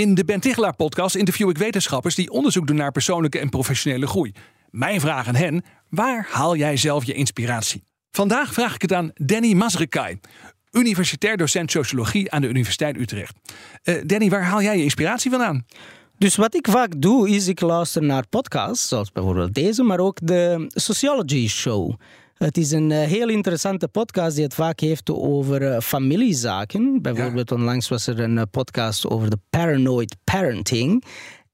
In de Ben podcast interview ik wetenschappers die onderzoek doen naar persoonlijke en professionele groei. Mijn vraag aan hen, waar haal jij zelf je inspiratie? Vandaag vraag ik het aan Danny Mazrekai, universitair docent sociologie aan de Universiteit Utrecht. Uh, Danny, waar haal jij je inspiratie vandaan? Dus wat ik vaak doe, is ik luister naar podcasts, zoals bijvoorbeeld deze, maar ook de Sociology Show. Het is een uh, heel interessante podcast die het vaak heeft over uh, familiezaken. Bijvoorbeeld onlangs was er een uh, podcast over de paranoid parenting.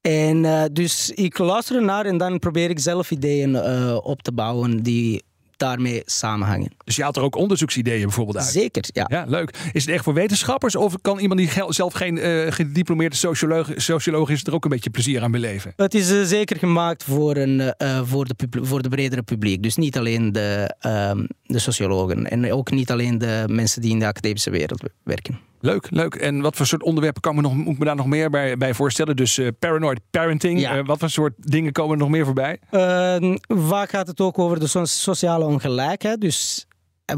En dus ik luister naar en dan probeer ik zelf ideeën op te bouwen die daarmee samenhangen. Dus je haalt er ook onderzoeksideeën bijvoorbeeld uit? Zeker, ja. Ja, leuk. Is het echt voor wetenschappers of kan iemand die zelf geen uh, gediplomeerde socioloog, socioloog is er ook een beetje plezier aan beleven? Het is uh, zeker gemaakt voor, een, uh, voor, de voor de bredere publiek. Dus niet alleen de, um, de sociologen en ook niet alleen de mensen die in de academische wereld werken. Leuk, leuk. En wat voor soort onderwerpen kan me nog, moet ik me daar nog meer bij, bij voorstellen? Dus uh, paranoid parenting. Ja. Uh, wat voor soort dingen komen er nog meer voorbij? Uh, vaak gaat het ook over de so sociale ongelijkheid. Dus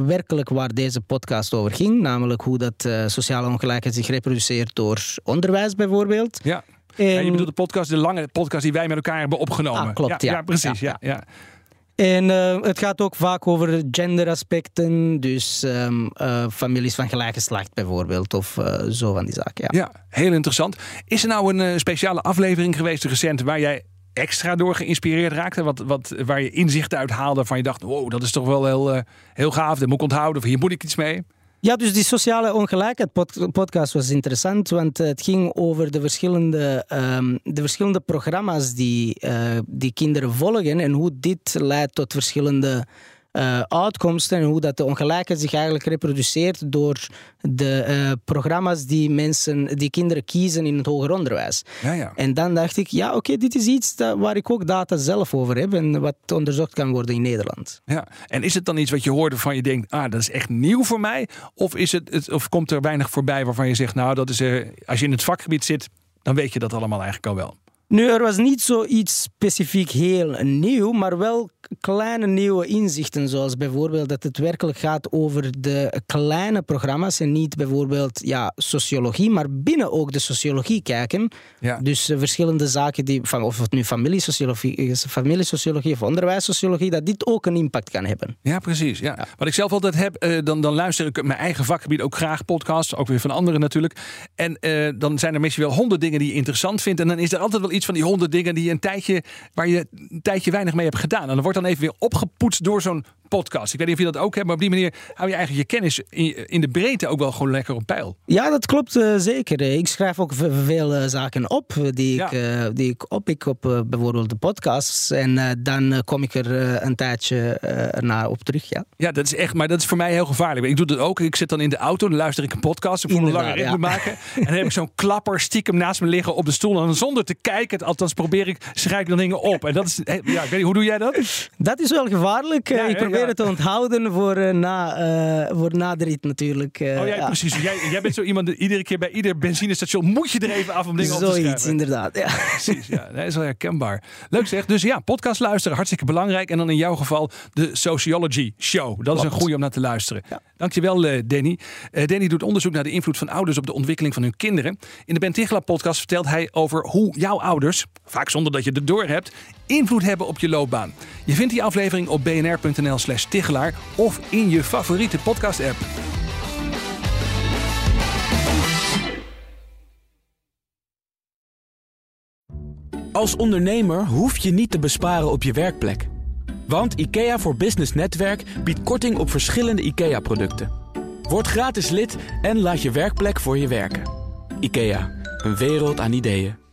werkelijk waar deze podcast over ging. Namelijk hoe dat sociale ongelijkheid zich reproduceert door onderwijs bijvoorbeeld. Ja. En... ja je bedoelt de podcast, de lange podcast die wij met elkaar hebben opgenomen. Ah, klopt, ja. ja. precies. ja. ja. En uh, het gaat ook vaak over genderaspecten, dus um, uh, families van gelijk geslacht bijvoorbeeld, of uh, zo van die zaken. Ja. ja, heel interessant. Is er nou een speciale aflevering geweest recent waar jij extra door geïnspireerd raakte? Wat, wat, waar je inzichten uit haalde van je dacht, wow, dat is toch wel heel, heel gaaf, dat moet ik onthouden, of hier moet ik iets mee? Ja, dus die sociale ongelijkheid podcast was interessant, want het ging over de verschillende, um, de verschillende programma's die, uh, die kinderen volgen en hoe dit leidt tot verschillende uh, uitkomsten en hoe dat de ongelijkheid zich eigenlijk reproduceert door de uh, programma's die mensen, die kinderen kiezen in het hoger onderwijs. Ja, ja. En dan dacht ik, ja, oké, okay, dit is iets dat, waar ik ook data zelf over heb en wat onderzocht kan worden in Nederland. Ja, en is het dan iets wat je hoort waarvan je denkt, ah, dat is echt nieuw voor mij? Of, is het, het of komt er weinig voorbij waarvan je zegt, nou, dat is, uh, als je in het vakgebied zit, dan weet je dat allemaal eigenlijk al wel? Nu, er was niet zoiets specifiek heel nieuw, maar wel kleine nieuwe inzichten, zoals bijvoorbeeld dat het werkelijk gaat over de kleine programma's en niet bijvoorbeeld ja, sociologie, maar binnen ook de sociologie kijken. Ja. Dus uh, verschillende zaken, die, van, of het nu familiesociologie is, familiesociologie of onderwijssociologie, dat dit ook een impact kan hebben. Ja, precies. Ja. ja. Wat ik zelf altijd heb, uh, dan, dan luister ik mijn eigen vakgebied ook graag podcasts, ook weer van anderen natuurlijk. En uh, dan zijn er misschien wel honderd dingen die je interessant vindt en dan is er altijd wel iets van die honderd dingen die je een tijdje, waar je een tijdje weinig mee hebt gedaan. En dan wordt dan even weer opgepoetst door zo'n podcast. Ik weet niet of je dat ook hebt, maar op die manier hou je eigenlijk je kennis in, de breedte ook wel gewoon lekker op peil. Ja, dat klopt uh, zeker. Ik schrijf ook veel uh, zaken op die, ja. ik, uh, die ik oppik op bijvoorbeeld de podcasts. En dan kom ik er een tijdje erna op terug. Ja. ja, dat is echt, maar dat is voor mij heel gevaarlijk. Ik doe dat ook. Ik zit dan in de auto, dan luister ik een podcast. Ik voel een lange ritme ja. maken. En dan heb ik zo'n klapper stiekem naast me liggen op de stoel. En zonder te kijken, althans probeer ik, schrijf ik dan dingen op. En dat is, ja, ik weet niet, hoe doe jij dat? Dat is wel gevaarlijk. ik probeer te onthouden voor, uh, na, uh, voor na de rit natuurlijk. Uh, oh ja, ja. precies. Jij, jij, bent zo iemand, iedere keer bij ieder benzinestation moet je er even af om dingen Zoiets, op te schrijven. inderdaad. Ja. Precies, ja. Dat is wel herkenbaar. Leuk zeg. Dus ja, podcast luisteren, hartstikke belangrijk. En dan in jouw geval de Sociology Show. Dat Klopt. is een goede om naar te luisteren. Ja. Dankjewel, Danny. Danny doet onderzoek naar de invloed van ouders op de ontwikkeling van hun kinderen. In de Ben Tichela podcast vertelt hij over hoe jouw ouders, vaak zonder dat je het door hebt, invloed hebben op je loopbaan. Je vindt die aflevering op bnr.nl slash Tichelaar of in je favoriete podcast app. Als ondernemer hoef je niet te besparen op je werkplek. Want IKEA voor Business Netwerk biedt korting op verschillende IKEA-producten. Word gratis lid en laat je werkplek voor je werken. IKEA, een wereld aan ideeën.